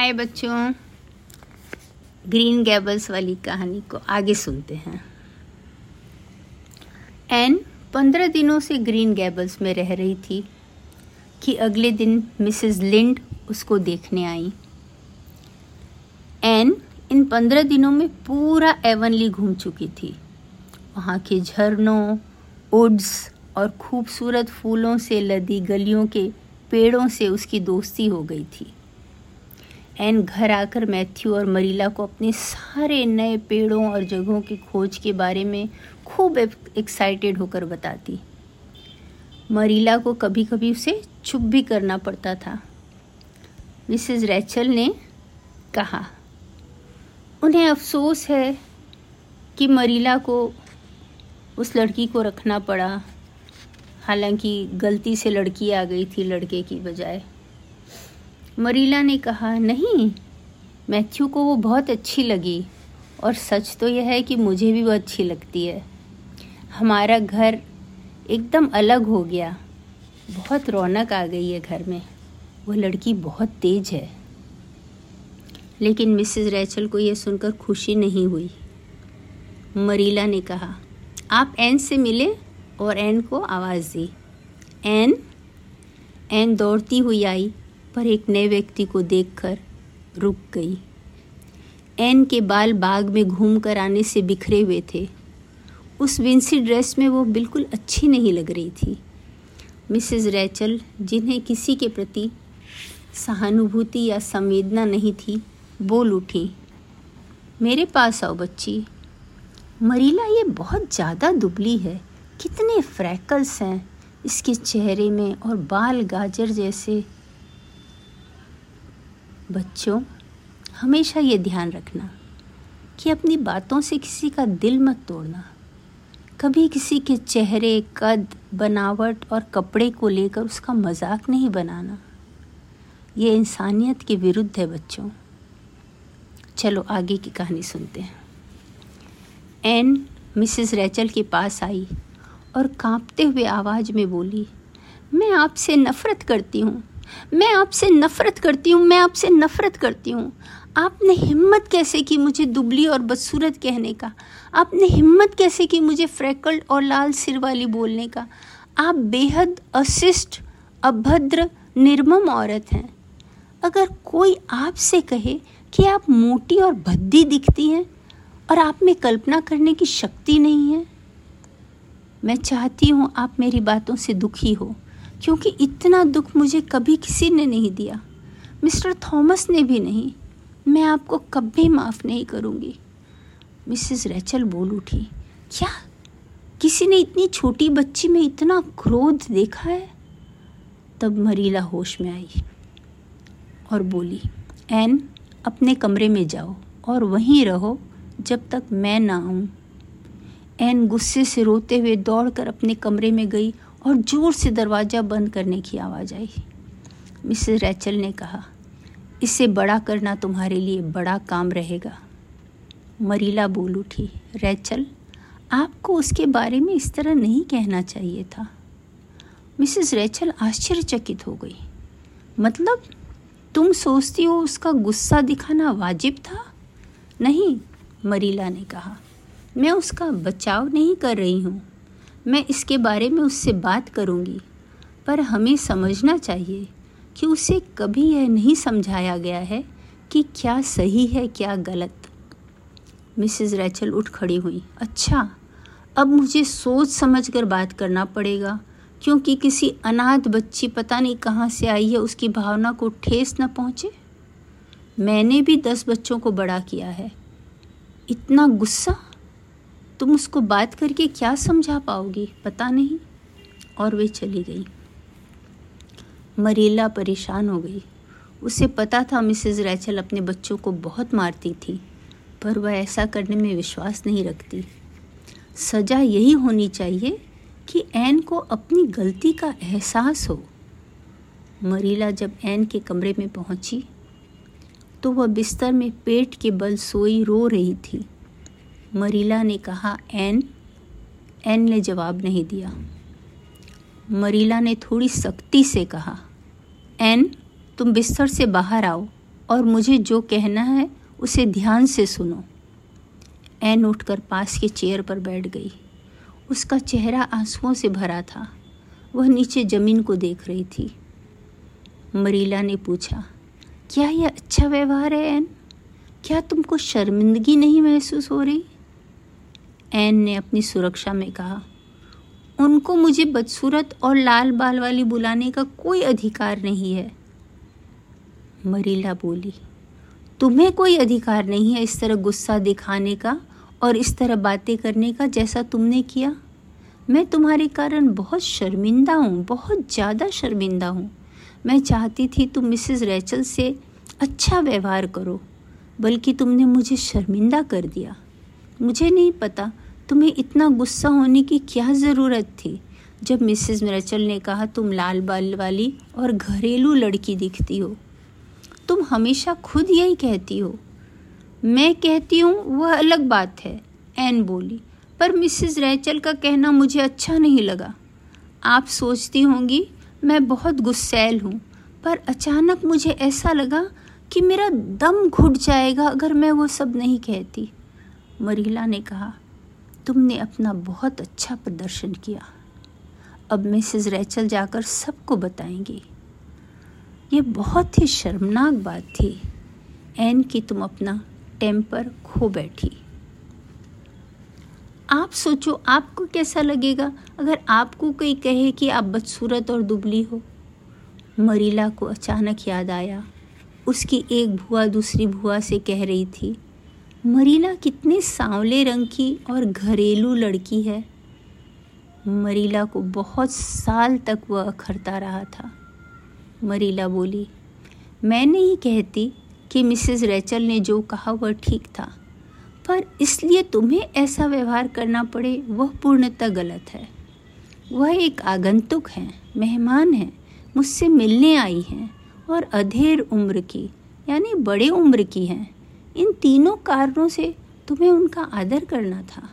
हाय बच्चों। Green gables वाली कहानी को आगे सुनते हैं। एन पंद्रह दिनों से ग्रीन गैबल्स में रह रही थी कि अगले दिन मिसेस लिंड उसको देखने आई। एन इन पंद्रह दिनों में पूरा एवनली घूम चुकी थी। वहाँ के झरनों उड्स और खूबसूरत फूलों से लदी गलियों के पेड़ों से उसकी दोस्ती हो गई थी। एन घर आकर मैथ्यू और मरीला को अपने सारे नए पेड़ों और जगहों की खोज के बारे में खूब एक्साइटेड होकर बताती। मरीला को कभी कभी उसे चुप भी करना पड़ता था। मिसेस रैचल ने कहा, उन्हें अफसोस है कि मरीला को उस लड़की को रखना पड़ा। हालाँकि गलती से लड़की आ गई थी लड़के की बजाय। मरीला ने कहा, नहीं, मैथ्यू को वो बहुत अच्छी लगी और सच तो यह है कि मुझे भी वो अच्छी लगती है। हमारा घर एकदम अलग हो गया। बहुत रौनक आ गई है घर में। वो लड़की बहुत तेज है। लेकिन मिसेस रैचल को यह सुनकर खुशी नहीं हुई। मरीला ने कहा, आप एन से मिले और एन को आवाज़ दी। एन एन दौड़ती हुई आई। पर एक नए व्यक्ति को देखकर रुक गई। एन के बाल बाग में घूम कर आने से बिखरे हुए थे। उस विंसी ड्रेस में वो बिल्कुल अच्छी नहीं लग रही थी। मिसेस रैचल, जिन्हें किसी के प्रति सहानुभूति या संवेदना नहीं थी, बोल उठी, मेरे पास आओ बच्ची। मरीला, ये बहुत ज़्यादा दुबली है। कितने फ्रैकल्स हैं इसके चेहरे में और बाल गाजर जैसे। बच्चों, हमेशा ये ध्यान रखना कि अपनी बातों से किसी का दिल मत तोड़ना। कभी किसी के चेहरे, कद, बनावट और कपड़े को लेकर उसका मज़ाक नहीं बनाना। ये इंसानियत के विरुद्ध है बच्चों। चलो आगे की कहानी सुनते हैं। एन मिसेस रैचल के पास आई और कांपते हुए आवाज़ में बोली, मैं आपसे नफ़रत करती हूँ। मैं आपसे नफ़रत करती हूँ, मैं आपसे नफ़रत करती हूँ। आपने हिम्मत कैसे की मुझे दुबली और बदसूरत कहने का? आपने हिम्मत कैसे की मुझे फ्रैकल्ड और लाल सिर वाली बोलने का? आप बेहद अशिष्ट, अभद्र, निर्मम औरत हैं। अगर कोई आपसे कहे कि आप मोटी और भद्दी दिखती हैं और आप में कल्पना करने की शक्ति नहीं है, मैं चाहती हूँ आप मेरी बातों से दुखी हो। क्योंकि इतना दुख मुझे कभी किसी ने नहीं दिया। मिस्टर थॉमस ने भी नहीं। मैं आपको कभी माफ़ नहीं करूँगी। मिसेस रैचल बोल उठी, क्या? किसी ने इतनी छोटी बच्ची में इतना क्रोध देखा है? तब मरीला होश में आई और बोली, एन, अपने कमरे में जाओ और वहीं रहो जब तक मैं ना आऊँ। एन गुस्से से रोते हुए दौड़कर अपने कमरे में गई और ज़ोर से दरवाज़ा बंद करने की आवाज़ आई। मिसेस रैचल ने कहा, इसे बड़ा करना तुम्हारे लिए बड़ा काम रहेगा। मरीला बोल उठी, रैचल, आपको उसके बारे में इस तरह नहीं कहना चाहिए था। मिसेस रैचल आश्चर्यचकित हो गई। मतलब तुम सोचती हो उसका गुस्सा दिखाना वाजिब था? नहीं, मरीला ने कहा, मैं उसका बचाव नहीं कर रही हूँ। मैं इसके बारे में उससे बात करूँगी, पर हमें समझना चाहिए कि उसे कभी यह नहीं समझाया गया है कि क्या सही है, क्या गलत। मिसेस रैचल उठ खड़ी हुई। अच्छा अब मुझे सोच समझ कर बात करना पड़ेगा, क्योंकि किसी अनाथ बच्ची पता नहीं कहाँ से आई है, उसकी भावना को ठेस न पहुँचे। मैंने भी दस बच्चों को बड़ा किया है। इतना गुस्सा? तुम उसको बात करके क्या समझा पाओगी? पता नहीं। और वे चली गई। मरीला परेशान हो गई। उसे पता था मिसेस रैचल अपने बच्चों को बहुत मारती थी, पर वह ऐसा करने में विश्वास नहीं रखती। सज़ा यही होनी चाहिए कि एन को अपनी गलती का एहसास हो। मरीला जब एन के कमरे में पहुँची तो वह बिस्तर में पेट के बल सोई रो रही थी। मरीला ने कहा, एन एन ने जवाब नहीं दिया। मरीला ने थोड़ी सख्ती से कहा, एन, तुम बिस्तर से बाहर आओ और मुझे जो कहना है उसे ध्यान से सुनो। एन उठकर पास के चेयर पर बैठ गई। उसका चेहरा आंसुओं से भरा था। वह नीचे ज़मीन को देख रही थी। मरीला ने पूछा, क्या यह अच्छा व्यवहार है, एन? क्या तुमको शर्मिंदगी नहीं महसूस हो रही? एन ने अपनी सुरक्षा में कहा, उनको मुझे बदसूरत और लाल बाल वाली बुलाने का कोई अधिकार नहीं है। मरीला बोली, तुम्हें कोई अधिकार नहीं है इस तरह गुस्सा दिखाने का और इस तरह बातें करने का जैसा तुमने किया। मैं तुम्हारे कारण बहुत शर्मिंदा हूँ, बहुत ज़्यादा शर्मिंदा हूँ। मैं चाहती थी तुम मिसेस रैचल से अच्छा व्यवहार करो, बल्कि तुमने मुझे शर्मिंदा कर दिया। मुझे नहीं पता तुम्हें इतना गुस्सा होने की क्या ज़रूरत थी? जब मिसेस रैचल ने कहा, तुम लाल बाल वाली और घरेलू लड़की दिखती हो, तुम हमेशा खुद यही कहती हो। मैं कहती हूँ, वह अलग बात है, एन बोली। पर मिसेस रैचल का कहना मुझे अच्छा नहीं लगा। आप सोचती होंगी, मैं बहुत गुस्सैल हूँ, पर अचानक मुझे ऐसा लगा कि मेरा दम घुट जाएगा अगर मैं वो सब नहीं कहती। मरीला ने कहा तुमने अपना बहुत अच्छा प्रदर्शन किया। अब मिसेस रैचल जाकर सबको बताएँगी। ये बहुत ही शर्मनाक बात थी। एन की तुम अपना टेम्पर खो बैठी। आप सोचो, आपको कैसा लगेगा? अगर आपको कोई कहे कि आप बदसूरत और दुबली हो। मरीला को अचानक याद आया। उसकी एक भुआ दूसरी भुआ से कह रही थी मरीला कितने सांवले रंग की और घरेलू लड़की है। मरीला को बहुत साल तक वह अखरता रहा था। मरीला बोली मैं नहीं कहती कि मिसेस रैचल ने जो कहा वह ठीक था, पर इसलिए तुम्हें ऐसा व्यवहार करना पड़े, वह पूर्णतः गलत है। वह एक आगंतुक है, मेहमान है, मुझसे मिलने आई हैं और अधेर उम्र की, यानी बड़े उम्र की हैं। इन तीनों कारणों से तुम्हें उनका आदर करना था।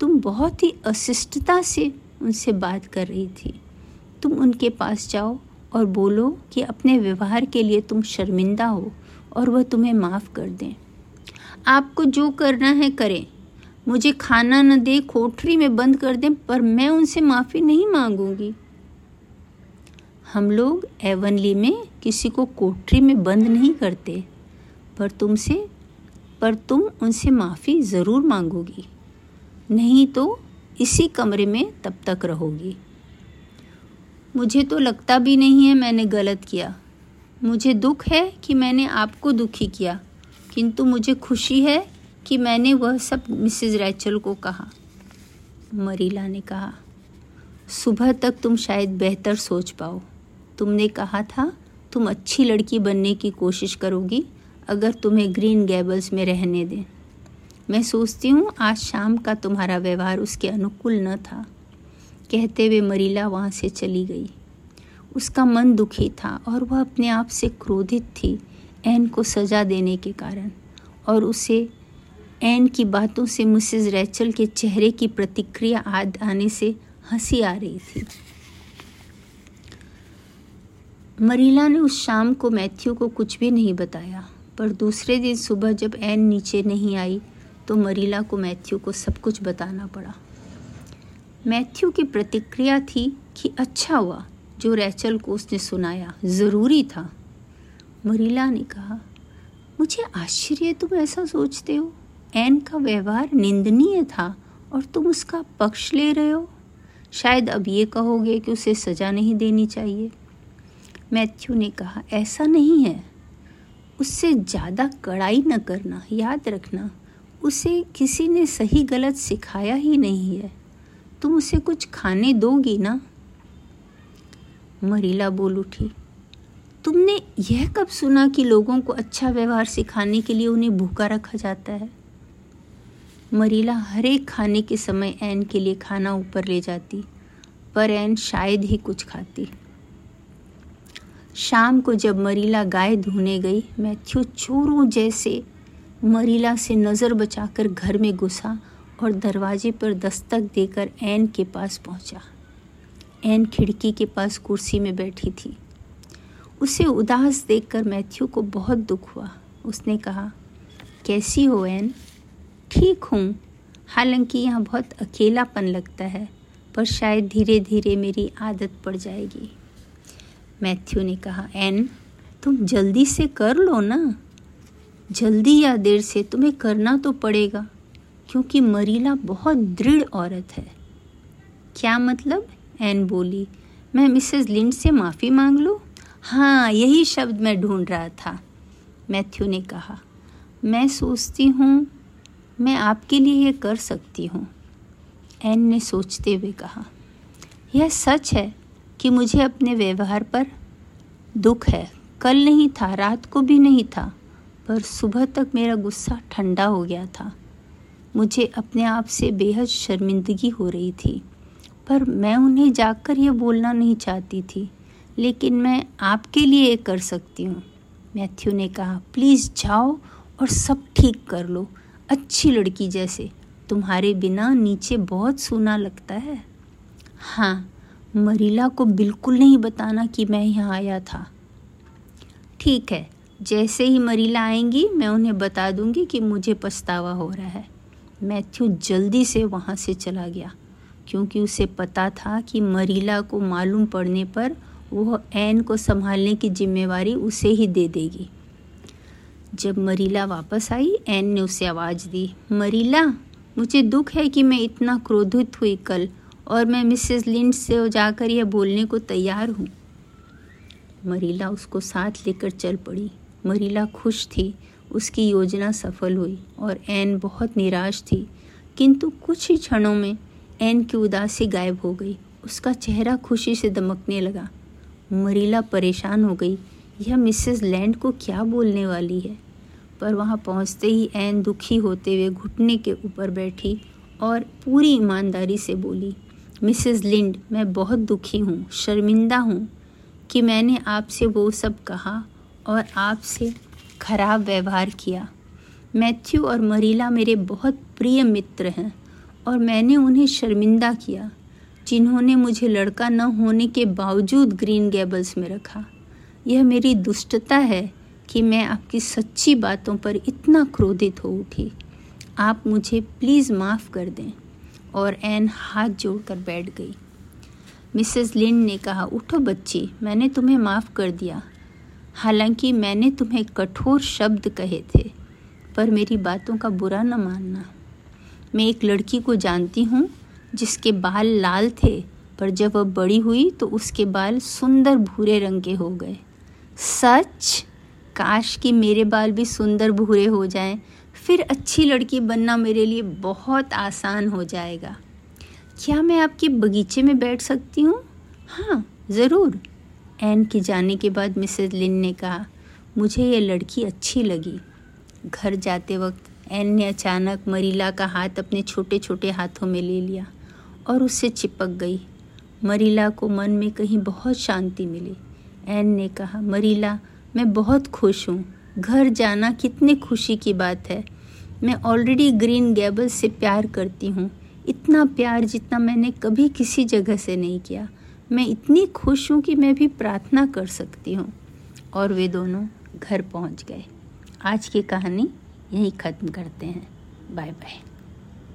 तुम बहुत ही अशिष्टता से उनसे बात कर रही थी। तुम उनके पास जाओ और बोलो कि अपने व्यवहार के लिए तुम शर्मिंदा हो और वह तुम्हें माफ़ कर दें। आपको जो करना है करें। मुझे खाना न दे, कोठरी में बंद कर दें, पर मैं उनसे माफ़ी नहीं मांगूँगी। हम लोग एवनली में किसी को कोठरी में बंद नहीं करते। पर तुमसे, पर तुम उनसे माफ़ी ज़रूर मांगोगी। नहीं तो इसी कमरे में तब तक रहोगी। मुझे तो लगता भी नहीं है मैंने गलत किया। मुझे दुख है कि मैंने आपको दुखी किया, किंतु मुझे खुशी है कि मैंने वह सब मिसेस रैचल को कहा। मरीला ने कहा, सुबह तक तुम शायद बेहतर सोच पाओ। तुमने कहा था, तुम अच्छी लड़की बनने की कोशिश करोगी अगर तुम्हें ग्रीन गैबल्स में रहने दें। मैं सोचती हूँ आज शाम का तुम्हारा व्यवहार उसके अनुकूल न था। कहते हुए मरीला वहाँ से चली गई। उसका मन दुखी था और वह अपने आप से क्रोधित थी एन को सज़ा देने के कारण। और उसे एन की बातों से मिसेस रैचल के चेहरे की प्रतिक्रिया आद आने से हँसी आ रही थी। मरीला ने उस शाम को मैथ्यू को कुछ भी नहीं बताया। पर दूसरे दिन सुबह जब एन नीचे नहीं आई तो मरीला को मैथ्यू को सब कुछ बताना पड़ा। मैथ्यू की प्रतिक्रिया थी कि अच्छा हुआ, जो रैचल को उसने सुनाया, ज़रूरी था। मरीला ने कहा, मुझे आश्चर्य, तुम ऐसा सोचते हो? एन का व्यवहार निंदनीय था और तुम उसका पक्ष ले रहे हो? शायद अब ये कहोगे कि उसे सज़ा नहीं देनी चाहिए। मैथ्यू ने कहा, ऐसा नहीं है। उससे ज़्यादा कड़ाई न करना, याद रखना, उसे किसी ने सही गलत सिखाया ही नहीं है। तुम उसे कुछ खाने दोगी ना? मरीला बोल उठी, तुमने यह कब सुना कि लोगों को अच्छा व्यवहार सिखाने के लिए उन्हें भूखा रखा जाता है? मरीला हर एक खाने के समय एन के लिए खाना ऊपर ले जाती, पर एन शायद ही कुछ खाती। शाम को जब मरीला गाय धोने गई मैथ्यू चोरों जैसे मरीला से नज़र बचाकर घर में घुसा और दरवाजे पर दस्तक देकर एन के पास पहुँचा। एन खिड़की के पास कुर्सी में बैठी थी। उसे उदास देखकर मैथ्यू को बहुत दुख हुआ। उसने कहा, कैसी हो एन ठीक हूँ। हालाँकि यहाँ बहुत अकेलापन लगता है, पर शायद धीरे धीरे मेरी आदत पड़ जाएगी। मैथ्यू ने कहा, एन, तुम जल्दी से कर लो ना। जल्दी या देर से तुम्हें करना तो पड़ेगा, क्योंकि मरीला बहुत दृढ़ औरत है। क्या मतलब? एन बोली, मैं मिसेस लिंड से माफ़ी मांग लूँ? हाँ यही शब्द मैं ढूंढ रहा था, मैथ्यू ने कहा। मैं सोचती हूँ, मैं आपके लिए ये कर सकती हूँ, एन ने सोचते हुए कहा। यह सच है कि मुझे अपने व्यवहार पर दुख है। कल नहीं था, रात को भी नहीं था, पर सुबह तक मेरा गुस्सा ठंडा हो गया था। मुझे अपने आप से बेहद शर्मिंदगी हो रही थी, पर मैं उन्हें जाकर यह बोलना नहीं चाहती थी, लेकिन मैं आपके लिए ये कर सकती हूँ। मैथ्यू ने कहा, प्लीज़ जाओ और सब ठीक कर लो, अच्छी लड़की जैसे। तुम्हारे बिना नीचे बहुत सूना लगता है। हाँ मरीला को बिल्कुल नहीं बताना कि मैं यहाँ आया था। ठीक है, जैसे ही मरीला आएँगी, मैं उन्हें बता दूँगी कि मुझे पछतावा हो रहा है। मैथ्यू जल्दी से वहाँ से चला गया, क्योंकि उसे पता था कि मरीला को मालूम पड़ने पर वह एन को संभालने की जिम्मेवारी उसे ही दे देगी। जब मरीला वापस आई एन ने उसे आवाज़ दी, मरीला, मुझे दुख है कि मैं इतना क्रोधित हुई कल। और मैं मिसेस लिंड से जाकर यह बोलने को तैयार हूँ। मरीला उसको साथ लेकर चल पड़ी। मरीला खुश थी। उसकी योजना सफल हुई और एन बहुत निराश थी। किंतु कुछ ही क्षणों में एन की उदासी गायब हो गई। उसका चेहरा खुशी से दमकने लगा। मरीला परेशान हो गई। यह मिसेस लैंड को क्या बोलने वाली है? पर वहाँ पहुँचते ही एन दुखी होते हुए घुटने के ऊपर बैठी और पूरी ईमानदारी से बोली मिसेस लिंड, मैं बहुत दुखी हूँ, शर्मिंदा हूँ कि मैंने आपसे वो सब कहा और आपसे खराब व्यवहार किया। मैथ्यू और मरीला मेरे बहुत प्रिय मित्र हैं और मैंने उन्हें शर्मिंदा किया, जिन्होंने मुझे लड़का न होने के बावजूद ग्रीन गैबल्स में रखा। यह मेरी दुष्टता है कि मैं आपकी सच्ची बातों पर इतना क्रोधित हो उठी। आप मुझे प्लीज़ माफ़ कर दें। और एन हाथ जोड़कर बैठ गई। मिसेस लिन ने कहा, उठो बच्ची, मैंने तुम्हें माफ़ कर दिया। हालाँकि मैंने तुम्हें कठोर शब्द कहे थे, पर मेरी बातों का बुरा न मानना। मैं एक लड़की को जानती हूँ, जिसके बाल लाल थे, पर जब वह बड़ी हुई तो उसके बाल सुंदर भूरे रंग के हो गए। सच? काश कि मेरे बाल भी सुंदर भूरे हो जाएँ। फिर अच्छी लड़की बनना मेरे लिए बहुत आसान हो जाएगा। क्या मैं आपके बगीचे में बैठ सकती हूँ? हाँ ज़रूर। एन के जाने के बाद मिसेज लिन ने कहा, मुझे ये लड़की अच्छी लगी। घर जाते वक्त एन ने अचानक मरीला का हाथ अपने छोटे छोटे हाथों में ले लिया और उससे चिपक गई। मरीला को मन में कहीं बहुत शांति मिली। एन ने कहा, मरीला, मैं बहुत खुश हूँ। घर जाना कितनी खुशी की बात है। मैं ऑलरेडी ग्रीन गैबल से प्यार करती हूँ। इतना प्यार जितना मैंने कभी किसी जगह से नहीं किया। मैं इतनी खुश हूँ कि मैं भी प्रार्थना कर सकती हूँ। और वे दोनों घर पहुँच गए। आज की कहानी यही ख़त्म करते हैं। Bye bye